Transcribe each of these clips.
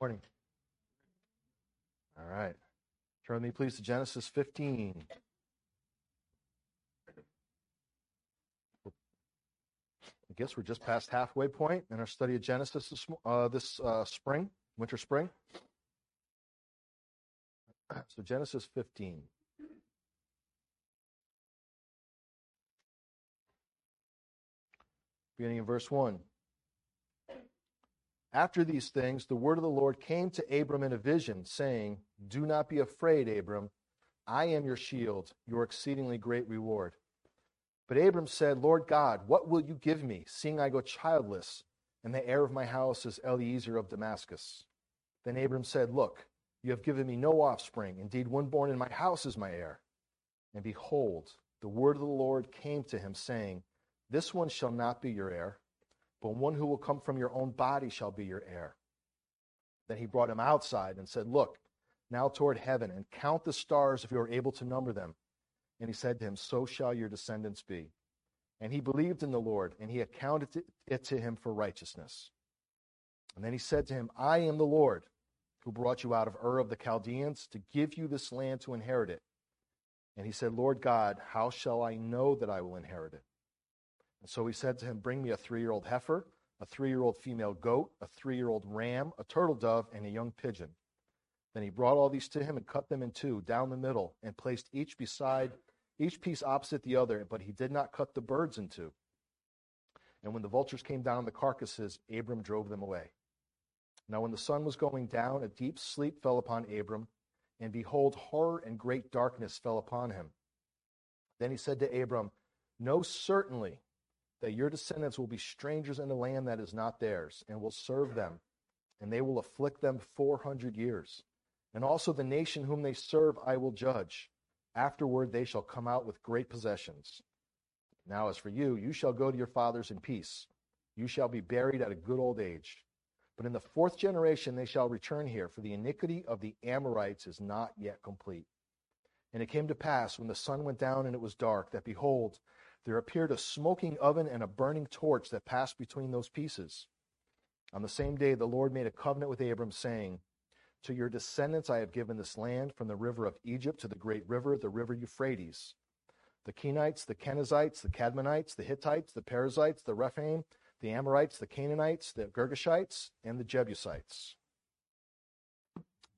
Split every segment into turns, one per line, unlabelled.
Morning. All right. Turn me, please, to Genesis 15. I guess we're just past halfway point in our study of Genesis this, uh, this uh, spring, winter spring. So, Genesis 15. Beginning in verse 1. After these things, the word of the Lord came to Abram in a vision, saying, Do not be afraid, Abram. I am your shield, your exceedingly great reward. But Abram said, Lord God, what will you give me, seeing I go childless, and the heir of my house is Eliezer of Damascus? Then Abram said, Look, you have given me no offspring. Indeed, one born in my house is my heir. And behold, the word of the Lord came to him, saying, This one shall not be your heir but one who will come from your own body shall be your heir. Then he brought him outside and said, Look, now toward heaven, and count the stars if you are able to number them. And he said to him, So shall your descendants be. And he believed in the Lord, and he accounted it to him for righteousness. And then he said to him, I am the Lord who brought you out of Ur of the Chaldeans to give you this land to inherit it. And he said, Lord God, how shall I know that I will inherit it? And so he said to him, Bring me a three year old heifer, a three year old female goat, a three year old ram, a turtle dove, and a young pigeon. Then he brought all these to him and cut them in two down the middle and placed each beside each piece opposite the other, but he did not cut the birds in two. And when the vultures came down on the carcasses, Abram drove them away. Now, when the sun was going down, a deep sleep fell upon Abram, and behold, horror and great darkness fell upon him. Then he said to Abram, Know certainly that your descendants will be strangers in a land that is not theirs, and will serve them, and they will afflict them 400 years. And also the nation whom they serve I will judge. Afterward they shall come out with great possessions. Now, as for you, you shall go to your fathers in peace. You shall be buried at a good old age. But in the fourth generation they shall return here, for the iniquity of the Amorites is not yet complete. And it came to pass, when the sun went down and it was dark, that behold, there appeared a smoking oven and a burning torch that passed between those pieces. On the same day, the Lord made a covenant with Abram, saying, To your descendants I have given this land, from the river of Egypt to the great river, the river Euphrates. The Kenites, the Kenizzites, the Kadmonites, the Hittites, the Perizzites, the Rephaim, the Amorites, the Canaanites, the Girgashites, and the Jebusites.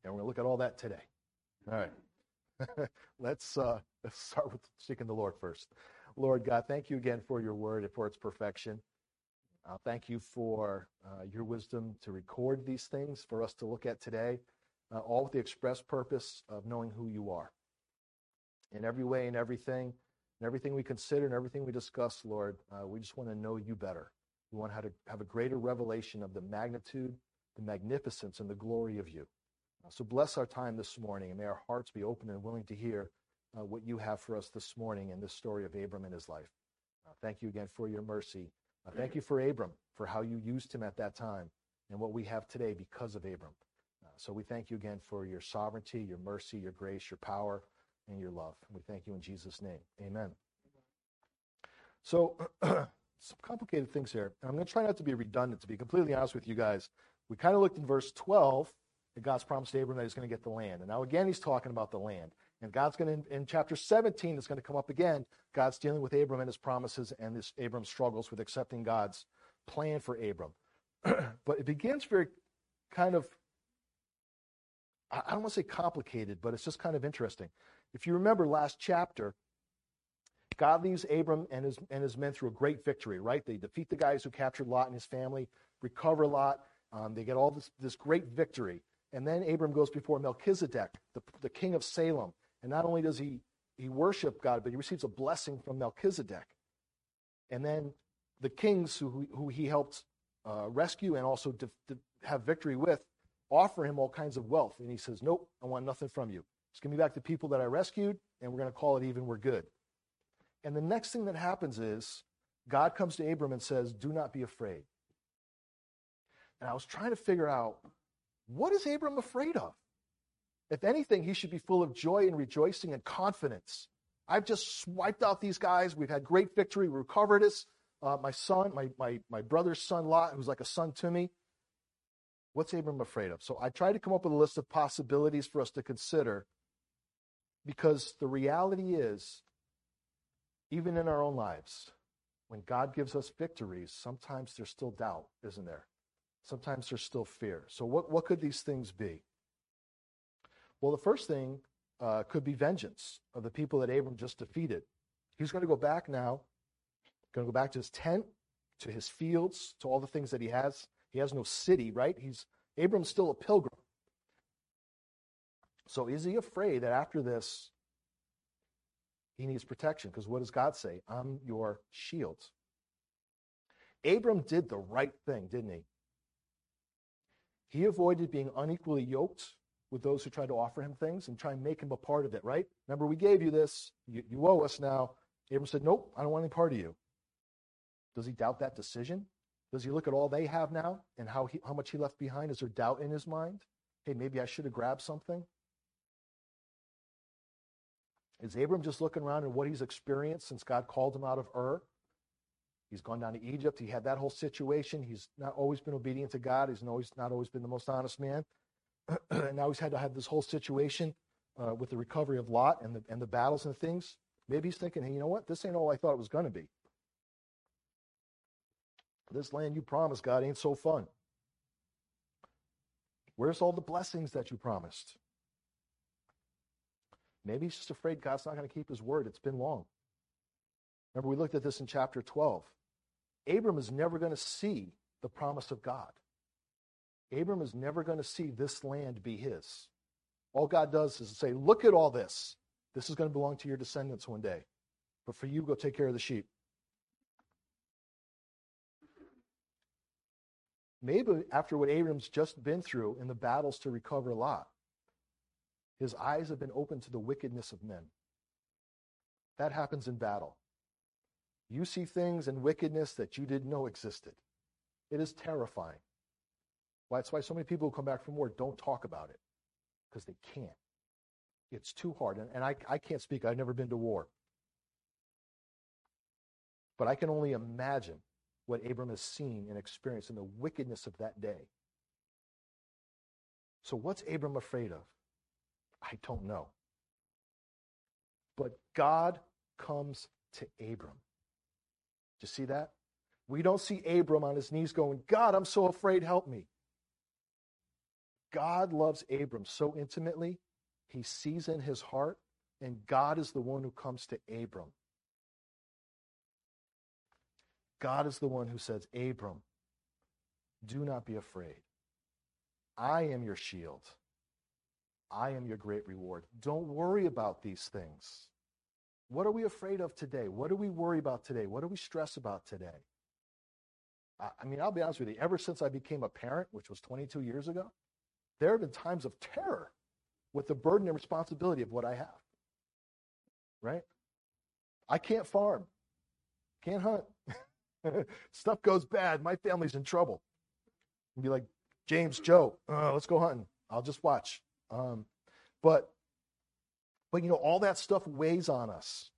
And we're going to look at all that today. All right. let's, uh, let's start with seeking the Lord first. Lord God, thank you again for your word and for its perfection. Uh, thank you for uh, your wisdom to record these things for us to look at today, uh, all with the express purpose of knowing who you are. In every way and everything, and everything we consider and everything we discuss, Lord, uh, we just want to know you better. We want to have a greater revelation of the magnitude, the magnificence, and the glory of you. Uh, so bless our time this morning, and may our hearts be open and willing to hear uh, what you have for us this morning in this story of Abram and his life. Uh, thank you again for your mercy. Uh, thank you for Abram, for how you used him at that time and what we have today because of Abram. Uh, so we thank you again for your sovereignty, your mercy, your grace, your power, and your love. We thank you in Jesus' name. Amen. So, some complicated things here. I'm going to try not to be redundant, to be completely honest with you guys. We kind of looked in verse 12 that God's promised Abram that he's going to get the land. And now again, he's talking about the land. And God's going to, in chapter 17, it's going to come up again. God's dealing with Abram and his promises and this Abram struggles with accepting God's plan for Abram. but it begins very kind of, I don't want to say complicated, but it's just kind of interesting. If you remember last chapter, God leads Abram and his, and his men through a great victory, right? They defeat the guys who captured Lot and his family, recover Lot. Um, they get all this, this great victory. And then Abram goes before Melchizedek, the, the king of Salem, and not only does he, he worship God, but he receives a blessing from Melchizedek. And then the kings who, who he helped uh, rescue and also have victory with offer him all kinds of wealth. And he says, Nope, I want nothing from you. Just give me back the people that I rescued, and we're going to call it even. We're good. And the next thing that happens is God comes to Abram and says, Do not be afraid. And I was trying to figure out what is Abram afraid of? If anything, he should be full of joy and rejoicing and confidence. I've just wiped out these guys. We've had great victory. We recovered us. Uh, my son, my, my, my brother's son Lot, who's like a son to me, What's Abram afraid of? So I tried to come up with a list of possibilities for us to consider because the reality is, even in our own lives, when God gives us victories, sometimes there's still doubt, isn't there? Sometimes there's still fear. So, what, what could these things be? Well, the first thing uh, could be vengeance of the people that Abram just defeated. He's going to go back now, going to go back to his tent, to his fields, to all the things that he has. He has no city, right? He's Abram's still a pilgrim. So is he afraid that after this he needs protection? Because what does God say? I'm your shield. Abram did the right thing, didn't he? He avoided being unequally yoked with those who tried to offer him things and try and make him a part of it, right? Remember, we gave you this. You, you owe us now. Abram said, Nope, I don't want any part of you. Does he doubt that decision? Does he look at all they have now and how, he, how much he left behind? Is there doubt in his mind? Hey, maybe I should have grabbed something? Is Abram just looking around at what he's experienced since God called him out of Ur? He's gone down to Egypt. He had that whole situation. He's not always been obedient to God. He's always, not always been the most honest man. and now he's had to have this whole situation uh, with the recovery of Lot and the, and the battles and things. Maybe he's thinking, hey, you know what? This ain't all I thought it was going to be. This land you promised, God, ain't so fun. Where's all the blessings that you promised? Maybe he's just afraid God's not going to keep his word. It's been long. Remember, we looked at this in chapter 12. Abram is never going to see the promise of God. Abram is never going to see this land be his. All God does is say, Look at all this. This is going to belong to your descendants one day. But for you, go take care of the sheep. Maybe after what Abram's just been through in the battles to recover Lot, his eyes have been opened to the wickedness of men. That happens in battle. You see things and wickedness that you didn't know existed. It is terrifying. That's why so many people who come back from war don't talk about it, because they can't. It's too hard. And, and I, I can't speak, I've never been to war. But I can only imagine what Abram has seen and experienced in the wickedness of that day. So, what's Abram afraid of? I don't know. But God comes to Abram. Do you see that? We don't see Abram on his knees going, God, I'm so afraid, help me. God loves Abram so intimately, he sees in his heart, and God is the one who comes to Abram. God is the one who says, Abram, do not be afraid. I am your shield. I am your great reward. Don't worry about these things. What are we afraid of today? What do we worry about today? What do we stress about today? I mean, I'll be honest with you. Ever since I became a parent, which was 22 years ago, there have been times of terror with the burden and responsibility of what I have. Right? I can't farm, can't hunt. Stuff goes bad. My family's in trouble. And be like, James, Joe, uh, let's go hunting. I'll just watch. Um, but, but you know, all that stuff weighs on us.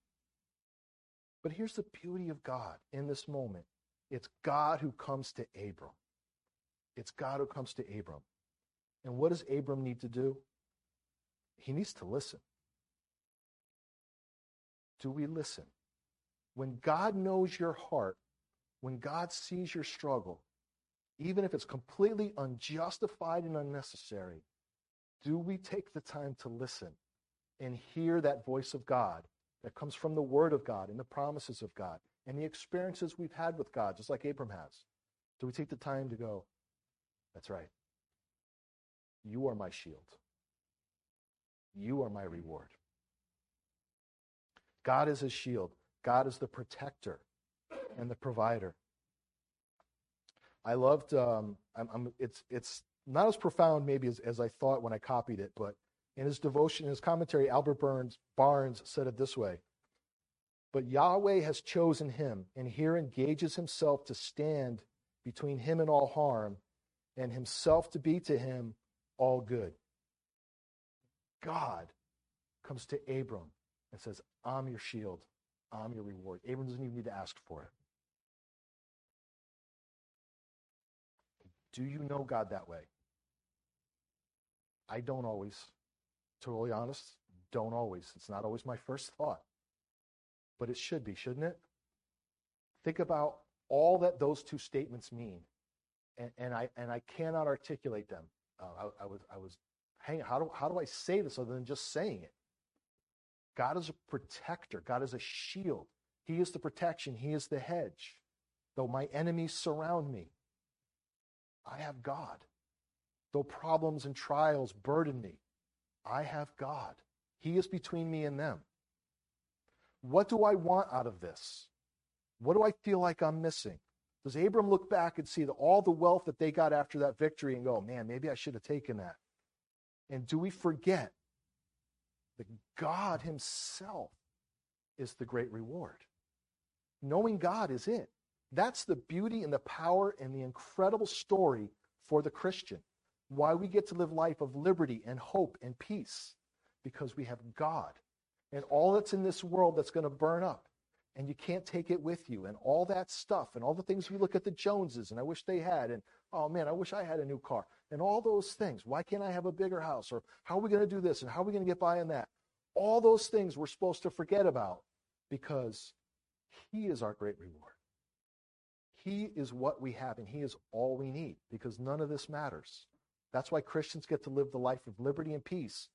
But here's the beauty of God in this moment. It's God who comes to Abram. It's God who comes to Abram. And what does Abram need to do? He needs to listen. Do we listen? When God knows your heart, when God sees your struggle, even if it's completely unjustified and unnecessary, do we take the time to listen and hear that voice of God that comes from the Word of God and the promises of God and the experiences we've had with God, just like Abram has? Do we take the time to go, that's right. You are my shield. You are my reward. God is his shield. God is the protector and the provider. I loved. Um, I'm, I'm, it's it's not as profound maybe as, as I thought when I copied it, but in his devotion, in his commentary, Albert Burns Barnes said it this way. But Yahweh has chosen him, and here engages himself to stand between him and all harm, and himself to be to him all good. God comes to Abram and says, I'm your shield, I'm your reward. Abram doesn't even need to ask for it. Do you know God that way? I don't always, totally honest, don't always. It's not always my first thought. But it should be, shouldn't it? Think about all that those two statements mean. And, and I, and I cannot articulate them. Uh, I, I, was, I was hanging, how do, how do I say this other than just saying it? God is a protector. God is a shield. He is the protection. He is the hedge. Though my enemies surround me, I have God. Though problems and trials burden me, I have God. He is between me and them. What do I want out of this? What do I feel like I'm missing? Does Abram look back and see the, all the wealth that they got after that victory and go, man, maybe I should have taken that? And do we forget that God Himself is the great reward? Knowing God is it. That's the beauty and the power and the incredible story for the Christian. Why we get to live life of liberty and hope and peace because we have God. And all that's in this world that's going to burn up and you can't take it with you and all that stuff and all the things we look at the Joneses and I wish they had and oh man, I wish I had a new car and all those things. Why can't I have a bigger house or how are we going to do this and how are we going to get by on that? All those things we're supposed to forget about because he is our great reward. He is what we have and he is all we need because none of this matters. That's why Christians get to live the life of liberty and peace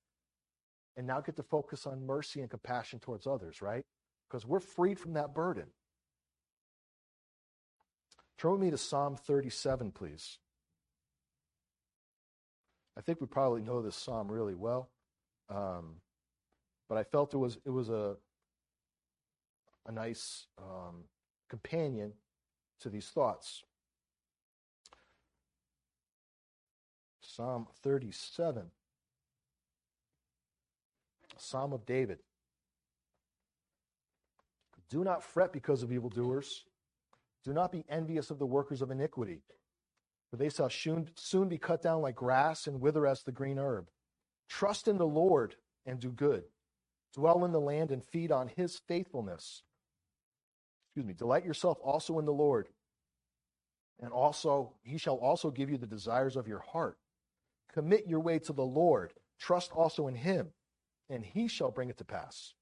and now get to focus on mercy and compassion towards others, right? Because we're freed from that burden. Turn with me to Psalm 37, please. I think we probably know this psalm really well, um, but I felt it was it was a a nice um, companion to these thoughts. Psalm 37, Psalm of David. Do not fret because of evildoers. Do not be envious of the workers of iniquity, for they shall soon be cut down like grass and wither as the green herb. Trust in the Lord and do good. Dwell in the land and feed on his faithfulness. Excuse me. Delight yourself also in the Lord, and also he shall also give you the desires of your heart. Commit your way to the Lord. Trust also in him, and he shall bring it to pass.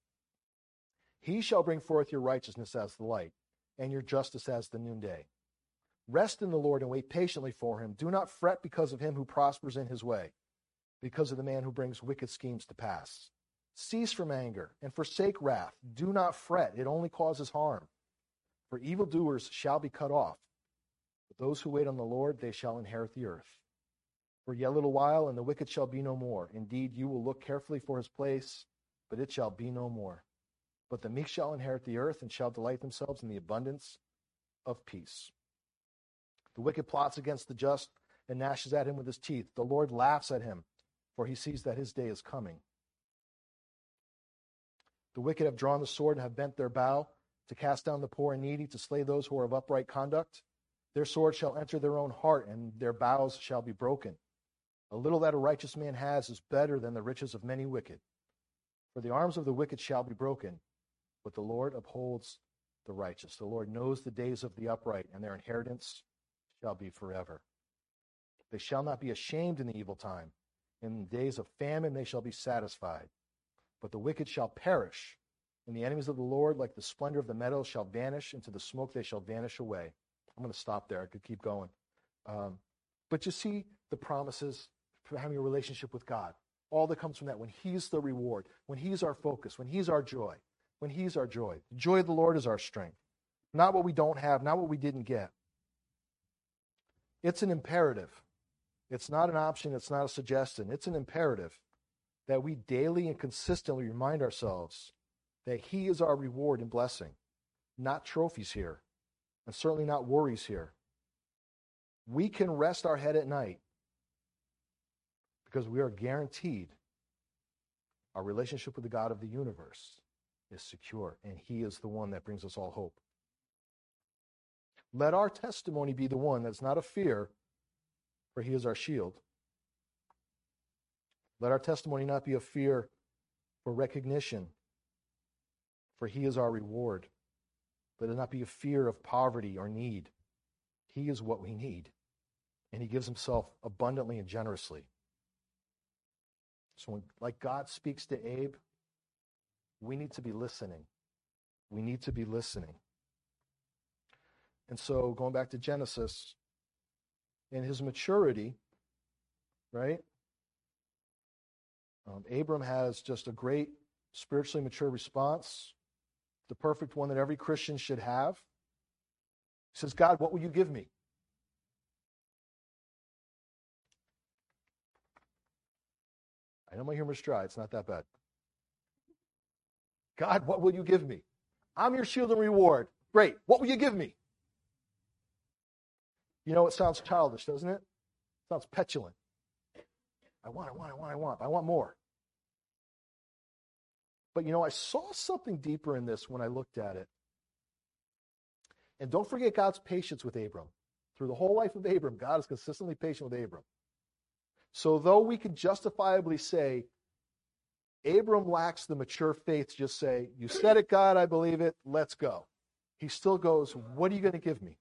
He shall bring forth your righteousness as the light, and your justice as the noonday. Rest in the Lord and wait patiently for him. Do not fret because of him who prospers in his way, because of the man who brings wicked schemes to pass. Cease from anger and forsake wrath. Do not fret, it only causes harm. For evildoers shall be cut off, but those who wait on the Lord, they shall inherit the earth. For yet a little while, and the wicked shall be no more. Indeed, you will look carefully for his place, but it shall be no more. But the meek shall inherit the earth and shall delight themselves in the abundance of peace. The wicked plots against the just and gnashes at him with his teeth. The Lord laughs at him, for he sees that his day is coming. The wicked have drawn the sword and have bent their bow to cast down the poor and needy, to slay those who are of upright conduct. Their sword shall enter their own heart, and their bows shall be broken. A little that a righteous man has is better than the riches of many wicked. For the arms of the wicked shall be broken, but the Lord upholds the righteous. The Lord knows the days of the upright, and their inheritance shall be forever. They shall not be ashamed in the evil time. In the days of famine they shall be satisfied. But the wicked shall perish, and the enemies of the Lord, like the splendor of the meadow, shall vanish. Into the smoke they shall vanish away. I'm going to stop there. I could keep going. Um, but you see the promises for having a relationship with God. All that comes from that when He's the reward, when He's our focus, when He's our joy when He's our joy. The joy of the Lord is our strength, not what we don't have, not what we didn't get. It's an imperative. It's not an option, it's not a suggestion. It's an imperative that we daily and consistently remind ourselves that He is our reward and blessing, not trophies here, and certainly not worries here. We can rest our head at night because we are guaranteed our relationship with the God of the universe is secure, and He is the one that brings us all hope. Let our testimony be the one that's not a fear, for He is our shield. Let our testimony not be a fear for recognition, for He is our reward. Let it not be a fear of poverty or need. He is what we need, and He gives Himself abundantly and generously. So, when, like God speaks to Abe, we need to be listening. We need to be listening. And so, going back to Genesis, in his maturity, right? Um, Abram has just a great spiritually mature response, the perfect one that every Christian should have. He says, God, what will you give me? I know my humor's dry. It's not that bad. God, what will you give me? I'm your shield and reward. Great. What will you give me? You know, it sounds childish, doesn't it? It sounds petulant. I want, I want, I want, I want. I want more. But you know, I saw something deeper in this when I looked at it. And don't forget God's patience with Abram. Through the whole life of Abram, God is consistently patient with Abram. So, though we could justifiably say Abram lacks the mature faith to just say, You said it, God, I believe it, let's go. He still goes, What are you going to give me?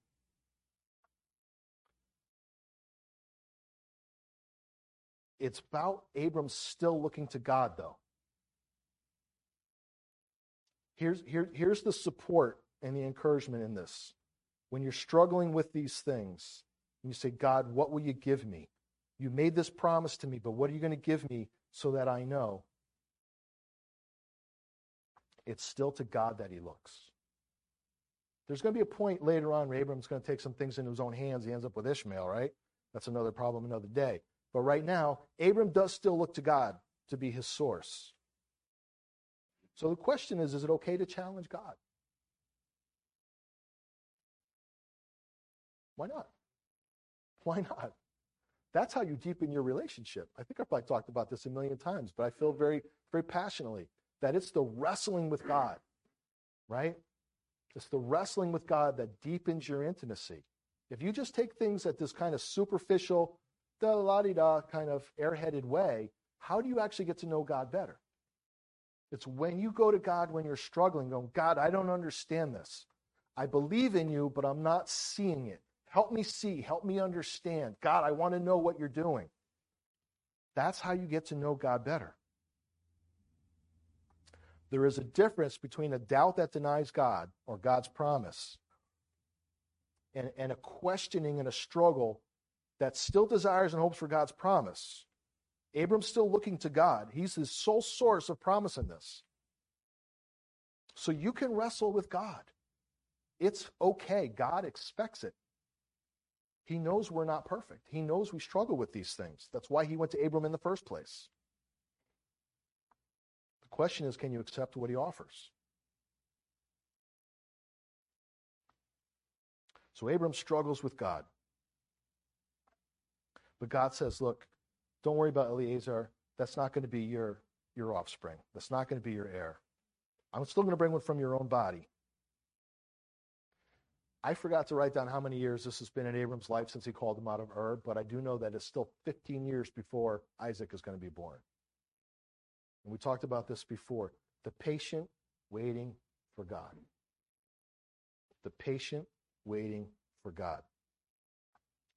It's about Abram still looking to God, though. Here's, here, here's the support and the encouragement in this. When you're struggling with these things, and you say, God, what will you give me? You made this promise to me, but what are you going to give me so that I know? It's still to God that he looks. There's going to be a point later on where Abram's going to take some things into his own hands. He ends up with Ishmael, right? That's another problem another day. But right now, Abram does still look to God to be his source. So the question is is it okay to challenge God? Why not? Why not? That's how you deepen your relationship. I think I've probably talked about this a million times, but I feel very, very passionately that it's the wrestling with God, right? It's the wrestling with God that deepens your intimacy. If you just take things at this kind of superficial, da la di da kind of airheaded way, how do you actually get to know God better? It's when you go to God when you're struggling, going, God, I don't understand this. I believe in you, but I'm not seeing it. Help me see. Help me understand. God, I want to know what you're doing. That's how you get to know God better. There is a difference between a doubt that denies God or God's promise and, and a questioning and a struggle that still desires and hopes for God's promise. Abram's still looking to God. He's his sole source of promise in this. So you can wrestle with God. It's okay. God expects it. He knows we're not perfect. He knows we struggle with these things. That's why he went to Abram in the first place. Question is can you accept what he offers? So Abram struggles with God. But God says, look, don't worry about Eliezer. That's not going to be your, your offspring. That's not going to be your heir. I'm still going to bring one from your own body. I forgot to write down how many years this has been in Abram's life since he called him out of Ur, but I do know that it's still 15 years before Isaac is going to be born. And we talked about this before. The patient waiting for God. The patient waiting for God.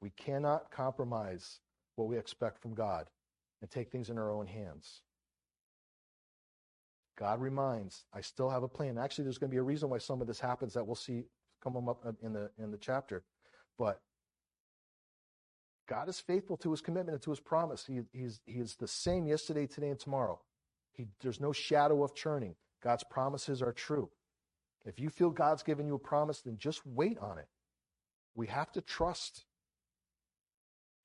We cannot compromise what we expect from God and take things in our own hands. God reminds, I still have a plan. Actually, there's going to be a reason why some of this happens that we'll see come up in the in the chapter. But God is faithful to his commitment and to his promise. He, he's, he is the same yesterday, today, and tomorrow. He, there's no shadow of churning. God's promises are true. If you feel God's given you a promise, then just wait on it. We have to trust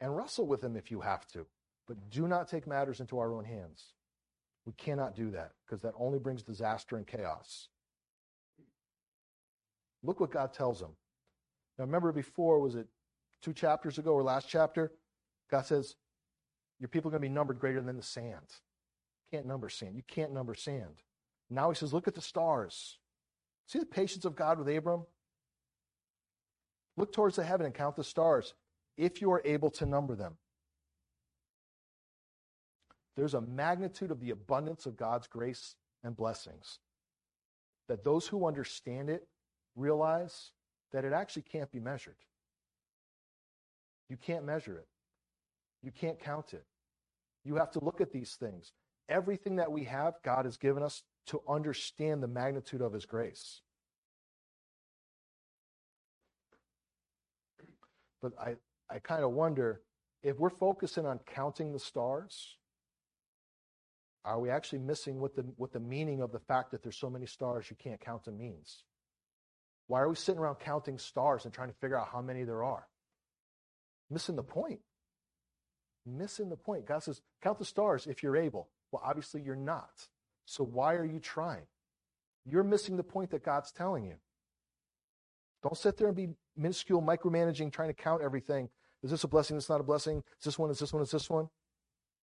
and wrestle with him if you have to. But do not take matters into our own hands. We cannot do that because that only brings disaster and chaos. Look what God tells him. Now, remember before, was it two chapters ago or last chapter? God says, Your people are going to be numbered greater than the sand. Can't number sand. You can't number sand. Now he says, Look at the stars. See the patience of God with Abram? Look towards the heaven and count the stars if you are able to number them. There's a magnitude of the abundance of God's grace and blessings that those who understand it realize that it actually can't be measured. You can't measure it, you can't count it. You have to look at these things. Everything that we have, God has given us to understand the magnitude of his grace. But I, I kind of wonder if we're focusing on counting the stars, are we actually missing what the, what the meaning of the fact that there's so many stars you can't count them means? Why are we sitting around counting stars and trying to figure out how many there are? Missing the point. Missing the point. God says, count the stars if you're able. Well, obviously you're not. So why are you trying? You're missing the point that God's telling you. Don't sit there and be minuscule micromanaging, trying to count everything. Is this a blessing? Is this not a blessing? Is this one? Is this one? Is this one?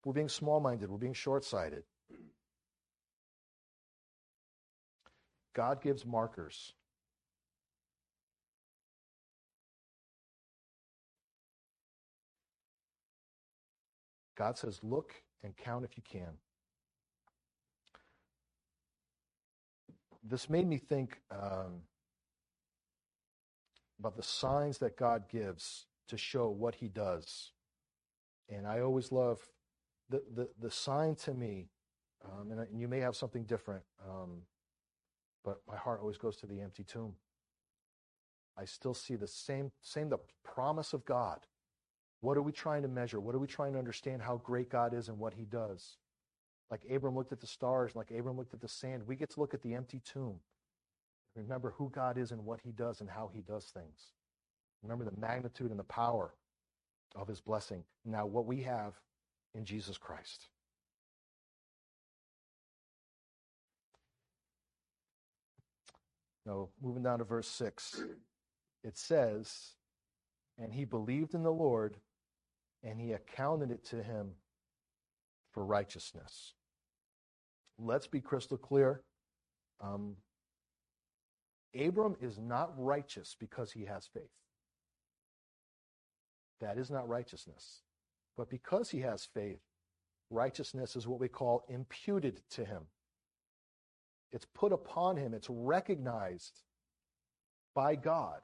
We're being small minded. We're being short sighted. God gives markers. God says, look and count if you can. This made me think um, about the signs that God gives to show what he does. And I always love the, the, the sign to me, um, and, and, you may have something different, um, but my heart always goes to the empty tomb. I still see the same, same, the promise of God. What are we trying to measure? What are we trying to understand how great God is and what he does? Like Abram looked at the stars, like Abram looked at the sand, we get to look at the empty tomb. Remember who God is and what he does and how he does things. Remember the magnitude and the power of his blessing. Now, what we have in Jesus Christ. Now, moving down to verse 6, it says, And he believed in the Lord, and he accounted it to him for righteousness. Let's be crystal clear. Um, Abram is not righteous because he has faith. That is not righteousness. But because he has faith, righteousness is what we call imputed to him. It's put upon him, it's recognized by God,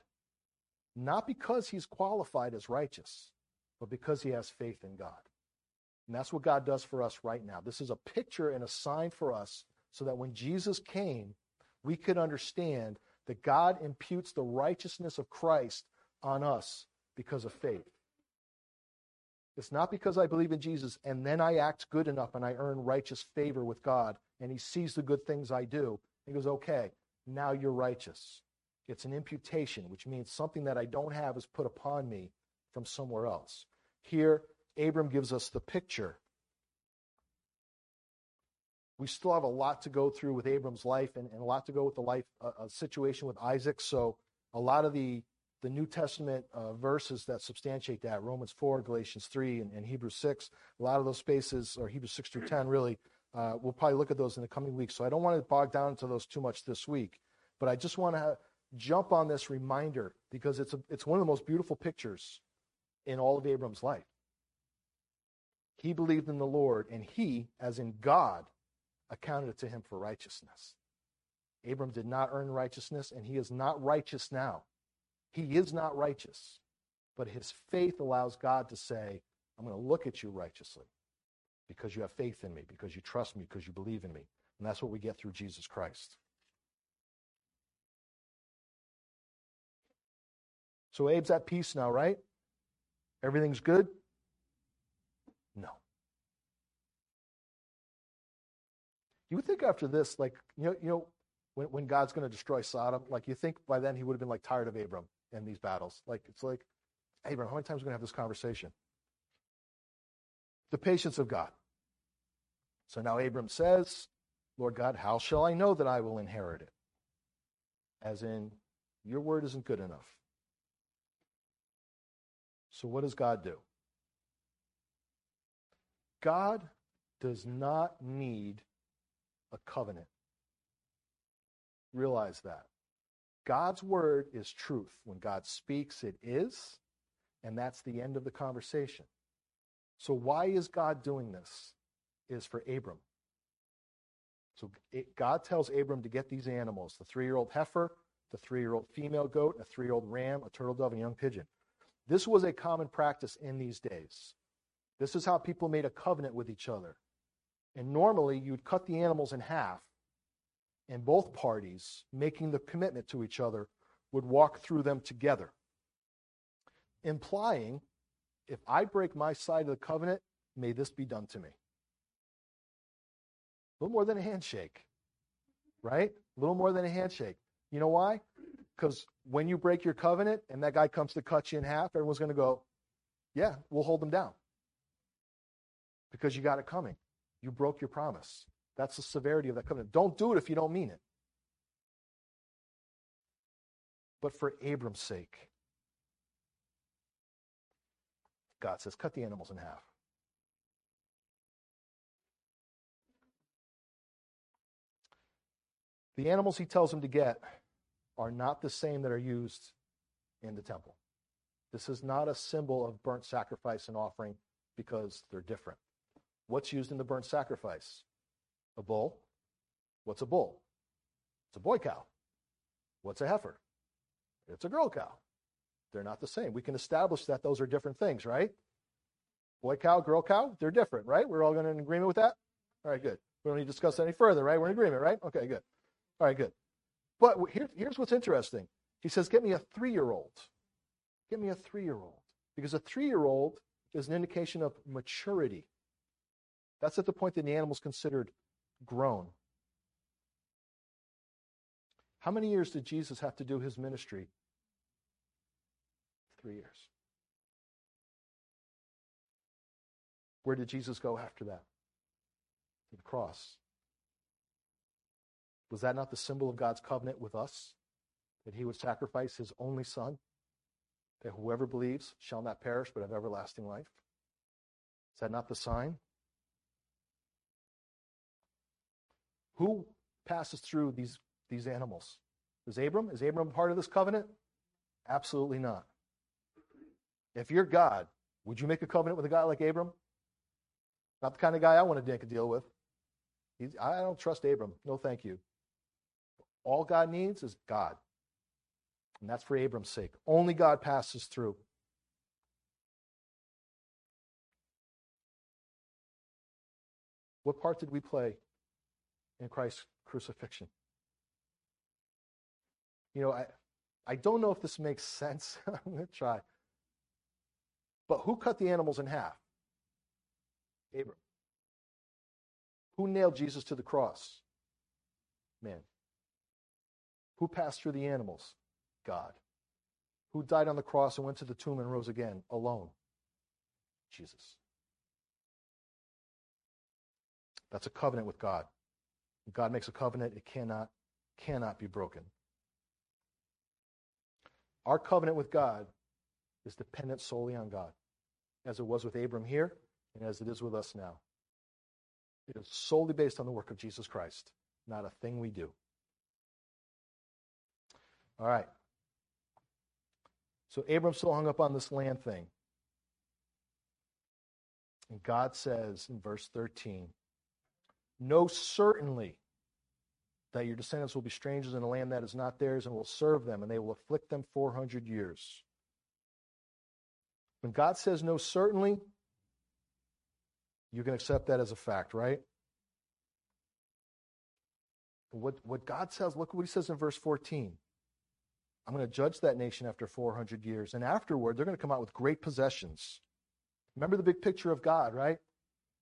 not because he's qualified as righteous, but because he has faith in God. And that's what God does for us right now. This is a picture and a sign for us so that when Jesus came, we could understand that God imputes the righteousness of Christ on us because of faith. It's not because I believe in Jesus and then I act good enough and I earn righteous favor with God and he sees the good things I do. He goes, okay, now you're righteous. It's an imputation, which means something that I don't have is put upon me from somewhere else. Here, Abram gives us the picture. We still have a lot to go through with Abram's life and, and a lot to go with the life uh, situation with Isaac. So, a lot of the the New Testament uh, verses that substantiate that Romans 4, Galatians 3, and, and, Hebrews 6. A lot of those spaces, or Hebrews 6 through 10, really, uh, we'll probably look at those in the coming weeks. So I don't want to bog down into those too much this week. But I just want to jump on this reminder because it's, a, it's one of the most beautiful pictures in all of Abram's life. He believed in the Lord, and he, as in God, accounted it to him for righteousness. Abram did not earn righteousness, and he is not righteous now. He is not righteous, but his faith allows God to say, I'm going to look at you righteously because you have faith in me, because you trust me, because you believe in me. And that's what we get through Jesus Christ. So Abe's at peace now, right? Everything's good? No. You would think after this, like, you know, you know when, when God's going to destroy Sodom, like you think by then he would have been like tired of Abram in these battles. Like, it's like, Abram, how many times are we going to have this conversation? The patience of God. So now Abram says, Lord God, how shall I know that I will inherit it? As in, your word isn't good enough. So what does God do? God does not need a covenant. Realize that. God's word is truth. When God speaks, it is, and that's the end of the conversation. So, why is God doing this? Is for Abram. So, it, God tells Abram to get these animals the three year old heifer, the three year old female goat, a three year old ram, a turtle dove, and a young pigeon. This was a common practice in these days. This is how people made a covenant with each other. And normally you'd cut the animals in half, and both parties, making the commitment to each other, would walk through them together, implying if I break my side of the covenant, may this be done to me. A little more than a handshake, right? A little more than a handshake. You know why? Because when you break your covenant and that guy comes to cut you in half, everyone's going to go, yeah, we'll hold them down. Because you got it coming. You broke your promise. That's the severity of that covenant. Don't do it if you don't mean it. But for Abram's sake, God says, cut the animals in half. The animals he tells him to get are not the same that are used in the temple. This is not a symbol of burnt sacrifice and offering because they're different. What's used in the burnt sacrifice? A bull. What's a bull? It's a boy cow. What's a heifer? It's a girl cow. They're not the same. We can establish that those are different things, right? Boy cow, girl cow, they're different, right? We're all going in agreement with that? All right, good. We don't need to discuss any further, right? We're in agreement, right? Okay, good. All right, good. But here, here's what's interesting. He says, Get me a three year old. Get me a three year old. Because a three year old is an indication of maturity. That's at the point that the animal's considered grown. How many years did Jesus have to do his ministry? Three years. Where did Jesus go after that? To the cross. Was that not the symbol of God's covenant with us? That he would sacrifice his only son? That whoever believes shall not perish but have everlasting life? Is that not the sign? Who passes through these, these animals? Is Abram? Is Abram part of this covenant? Absolutely not. If you're God, would you make a covenant with a guy like Abram? Not the kind of guy I want to make a deal with. He's, I don't trust Abram. No, thank you. All God needs is God. And that's for Abram's sake. Only God passes through. What part did we play in Christ's crucifixion? You know, I, I don't know if this makes sense. I'm going to try. But who cut the animals in half? Abram. Who nailed Jesus to the cross? Man. Who passed through the animals? God. Who died on the cross and went to the tomb and rose again alone? Jesus. That's a covenant with God. God makes a covenant, it cannot, cannot be broken. Our covenant with God is dependent solely on God, as it was with Abram here and as it is with us now. It is solely based on the work of Jesus Christ, not a thing we do. All right. So Abram still hung up on this land thing. And God says in verse 13, Know certainly that your descendants will be strangers in a land that is not theirs and will serve them, and they will afflict them 400 years. When God says know certainly, you can accept that as a fact, right? What, what God says, look what he says in verse 14. I'm going to judge that nation after 400 years. And afterward, they're going to come out with great possessions. Remember the big picture of God, right?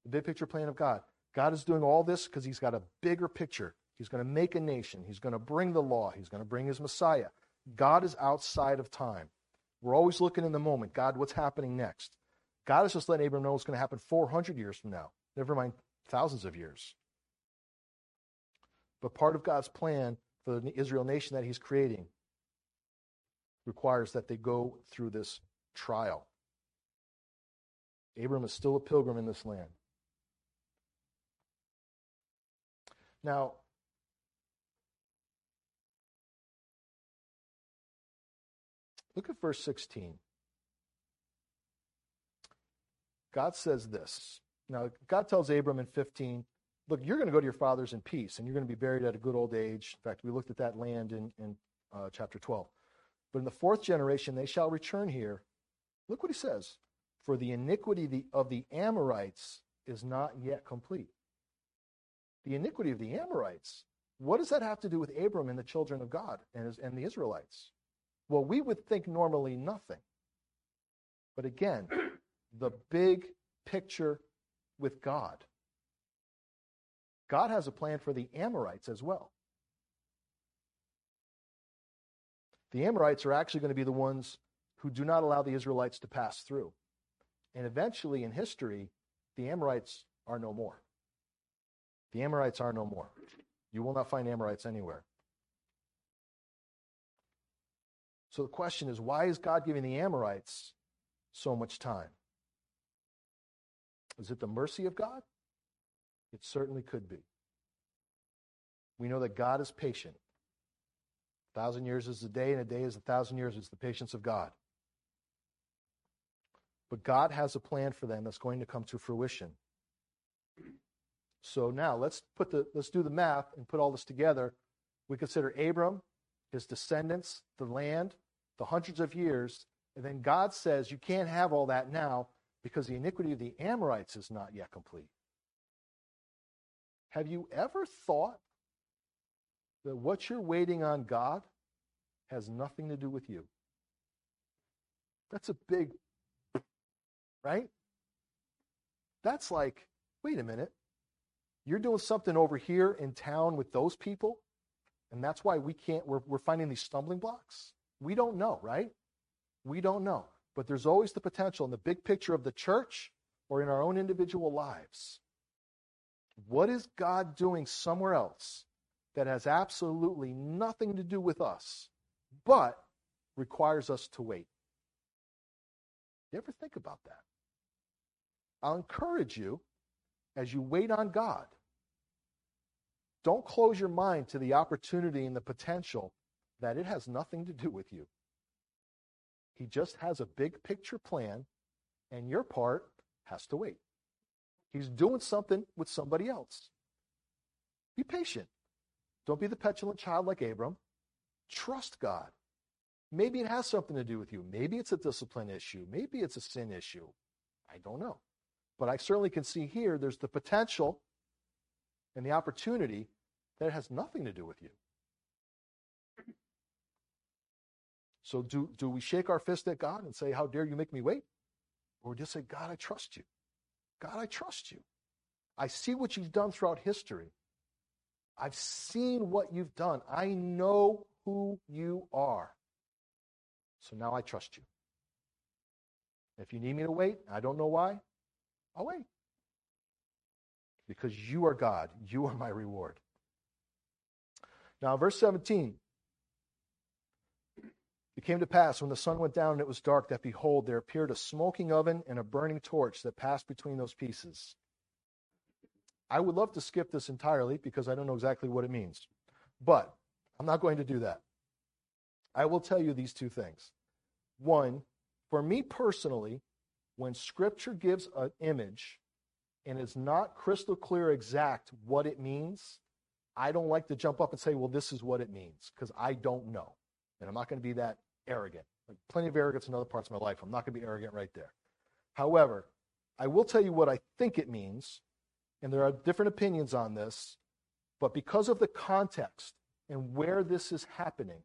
The big picture plan of God. God is doing all this because he's got a bigger picture. He's going to make a nation. He's going to bring the law. He's going to bring his Messiah. God is outside of time. We're always looking in the moment. God, what's happening next? God is just letting Abram know what's going to happen 400 years from now, never mind thousands of years. But part of God's plan for the Israel nation that he's creating requires that they go through this trial. Abram is still a pilgrim in this land. Now, look at verse 16. God says this. Now, God tells Abram in 15, look, you're going to go to your fathers in peace, and you're going to be buried at a good old age. In fact, we looked at that land in, in uh, chapter 12. But in the fourth generation, they shall return here. Look what he says For the iniquity of the Amorites is not yet complete. The iniquity of the Amorites, what does that have to do with Abram and the children of God and, his, and the Israelites? Well, we would think normally nothing. But again, the big picture with God. God has a plan for the Amorites as well. The Amorites are actually going to be the ones who do not allow the Israelites to pass through. And eventually in history, the Amorites are no more. The Amorites are no more. You will not find Amorites anywhere. So the question is why is God giving the Amorites so much time? Is it the mercy of God? It certainly could be. We know that God is patient. A thousand years is a day, and a day is a thousand years. It's the patience of God. But God has a plan for them that's going to come to fruition. So now let's put the let's do the math and put all this together. We consider Abram, his descendants, the land, the hundreds of years, and then God says you can't have all that now because the iniquity of the Amorites is not yet complete. Have you ever thought that what you're waiting on God has nothing to do with you? That's a big, right? That's like, wait a minute. You're doing something over here in town with those people, and that's why we can't, we're, we're finding these stumbling blocks? We don't know, right? We don't know. But there's always the potential in the big picture of the church or in our own individual lives. What is God doing somewhere else that has absolutely nothing to do with us, but requires us to wait? You ever think about that? I'll encourage you as you wait on God. Don't close your mind to the opportunity and the potential that it has nothing to do with you. He just has a big picture plan, and your part has to wait. He's doing something with somebody else. Be patient. Don't be the petulant child like Abram. Trust God. Maybe it has something to do with you. Maybe it's a discipline issue. Maybe it's a sin issue. I don't know. But I certainly can see here there's the potential and the opportunity that it has nothing to do with you. So do, do we shake our fist at God and say, How dare you make me wait? Or just say, God, I trust you. God, I trust you. I see what you've done throughout history. I've seen what you've done. I know who you are. So now I trust you. If you need me to wait, I don't know why, I'll wait. Because you are God. You are my reward. Now, verse 17 it came to pass when the sun went down and it was dark that behold, there appeared a smoking oven and a burning torch that passed between those pieces. I would love to skip this entirely because I don't know exactly what it means. But I'm not going to do that. I will tell you these two things. One, for me personally, when scripture gives an image and is not crystal clear exact what it means, I don't like to jump up and say, well, this is what it means, because I don't know. And I'm not going to be that arrogant. Plenty of arrogance in other parts of my life. I'm not going to be arrogant right there. However, I will tell you what I think it means, and there are different opinions on this, but because of the context and where this is happening,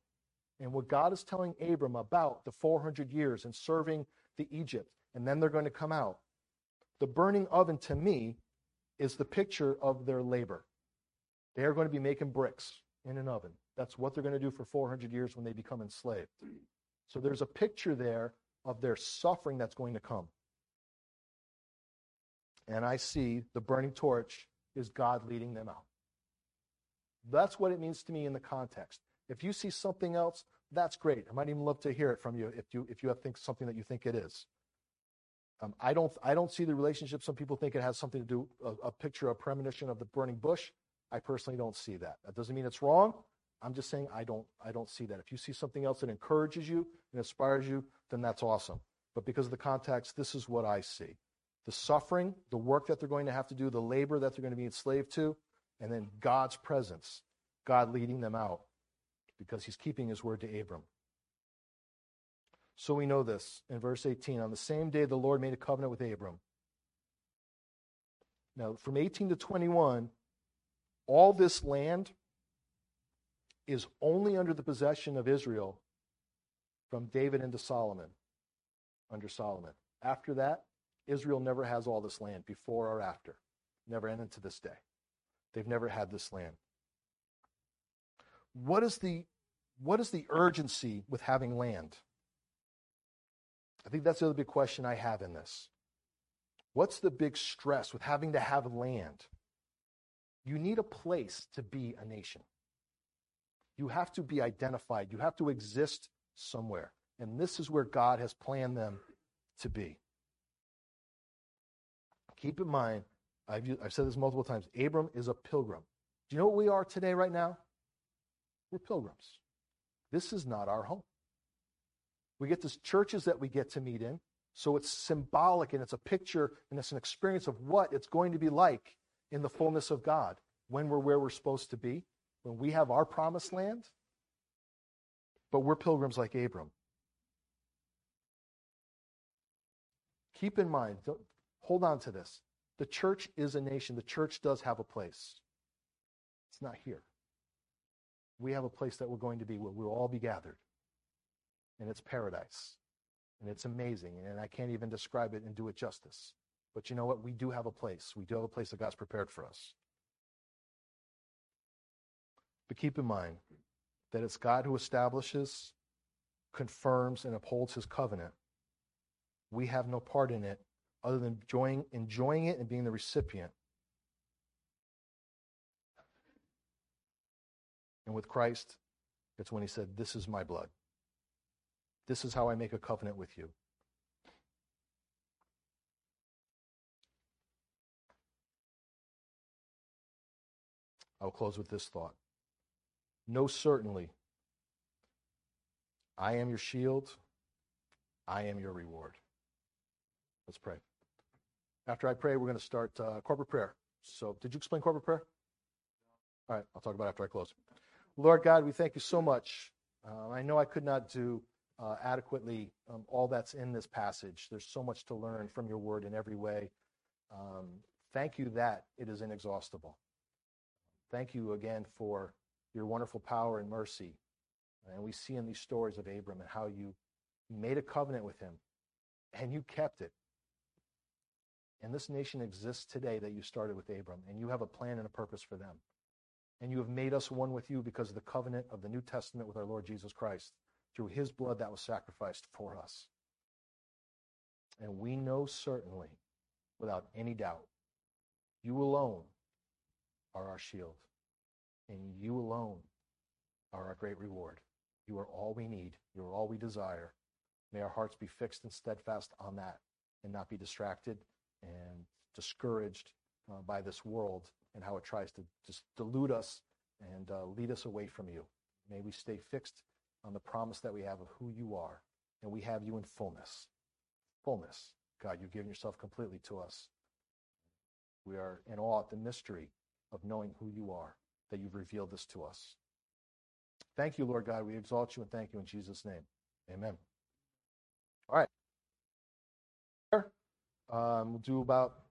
and what God is telling Abram about the 400 years and serving the Egypt, and then they're going to come out, the burning oven to me is the picture of their labor. They are going to be making bricks in an oven. That's what they're going to do for 400 years when they become enslaved. So there's a picture there of their suffering that's going to come. And I see the burning torch is God leading them out. That's what it means to me in the context. If you see something else, that's great. I might even love to hear it from you if you if you have think something that you think it is. Um, I don't I don't see the relationship. Some people think it has something to do a, a picture, a premonition of the burning bush. I personally don't see that. That doesn't mean it's wrong. I'm just saying I don't I don't see that. If you see something else that encourages you and inspires you, then that's awesome. But because of the context, this is what I see. The suffering, the work that they're going to have to do, the labor that they're going to be enslaved to, and then God's presence, God leading them out because he's keeping his word to Abram. So we know this in verse 18. On the same day, the Lord made a covenant with Abram. Now, from 18 to 21, all this land is only under the possession of Israel from David into Solomon, under Solomon. After that, Israel never has all this land, before or after. Never and to this day. They've never had this land. What is the what is the urgency with having land? I think that's the other big question I have in this. What's the big stress with having to have land? You need a place to be a nation. You have to be identified. You have to exist somewhere. And this is where God has planned them to be. Keep in mind, I've, I've said this multiple times Abram is a pilgrim. Do you know what we are today, right now? We're pilgrims. This is not our home. We get these churches that we get to meet in. So it's symbolic and it's a picture and it's an experience of what it's going to be like in the fullness of God when we're where we're supposed to be, when we have our promised land. But we're pilgrims like Abram. Keep in mind, hold on to this. The church is a nation. The church does have a place. It's not here. We have a place that we're going to be where we'll all be gathered. And it's paradise. And it's amazing. And I can't even describe it and do it justice. But you know what? We do have a place. We do have a place that God's prepared for us. But keep in mind that it's God who establishes, confirms, and upholds his covenant. We have no part in it other than enjoying, enjoying it and being the recipient. And with Christ, it's when he said, This is my blood. This is how I make a covenant with you. I'll close with this thought. Know certainly, I am your shield, I am your reward. Let's pray. After I pray, we're going to start uh, corporate prayer. So, did you explain corporate prayer? All right, I'll talk about after I close. Lord God, we thank you so much. Uh, I know I could not do uh, adequately um, all that's in this passage. There's so much to learn from your word in every way. Um, thank you that it is inexhaustible. Thank you again for your wonderful power and mercy. And we see in these stories of Abram and how you made a covenant with him and you kept it. And this nation exists today that you started with Abram, and you have a plan and a purpose for them. And you have made us one with you because of the covenant of the New Testament with our Lord Jesus Christ through his blood that was sacrificed for us. And we know certainly, without any doubt, you alone are our shield, and you alone are our great reward. You are all we need, you are all we desire. May our hearts be fixed and steadfast on that and not be distracted and discouraged uh, by this world and how it tries to just delude us and uh, lead us away from you. May we stay fixed on the promise that we have of who you are, and we have you in fullness. Fullness. God, you've given yourself completely to us. We are in awe at the mystery of knowing who you are, that you've revealed this to us. Thank you, Lord God. We exalt you and thank you in Jesus' name. Amen. All right. Um, we'll do about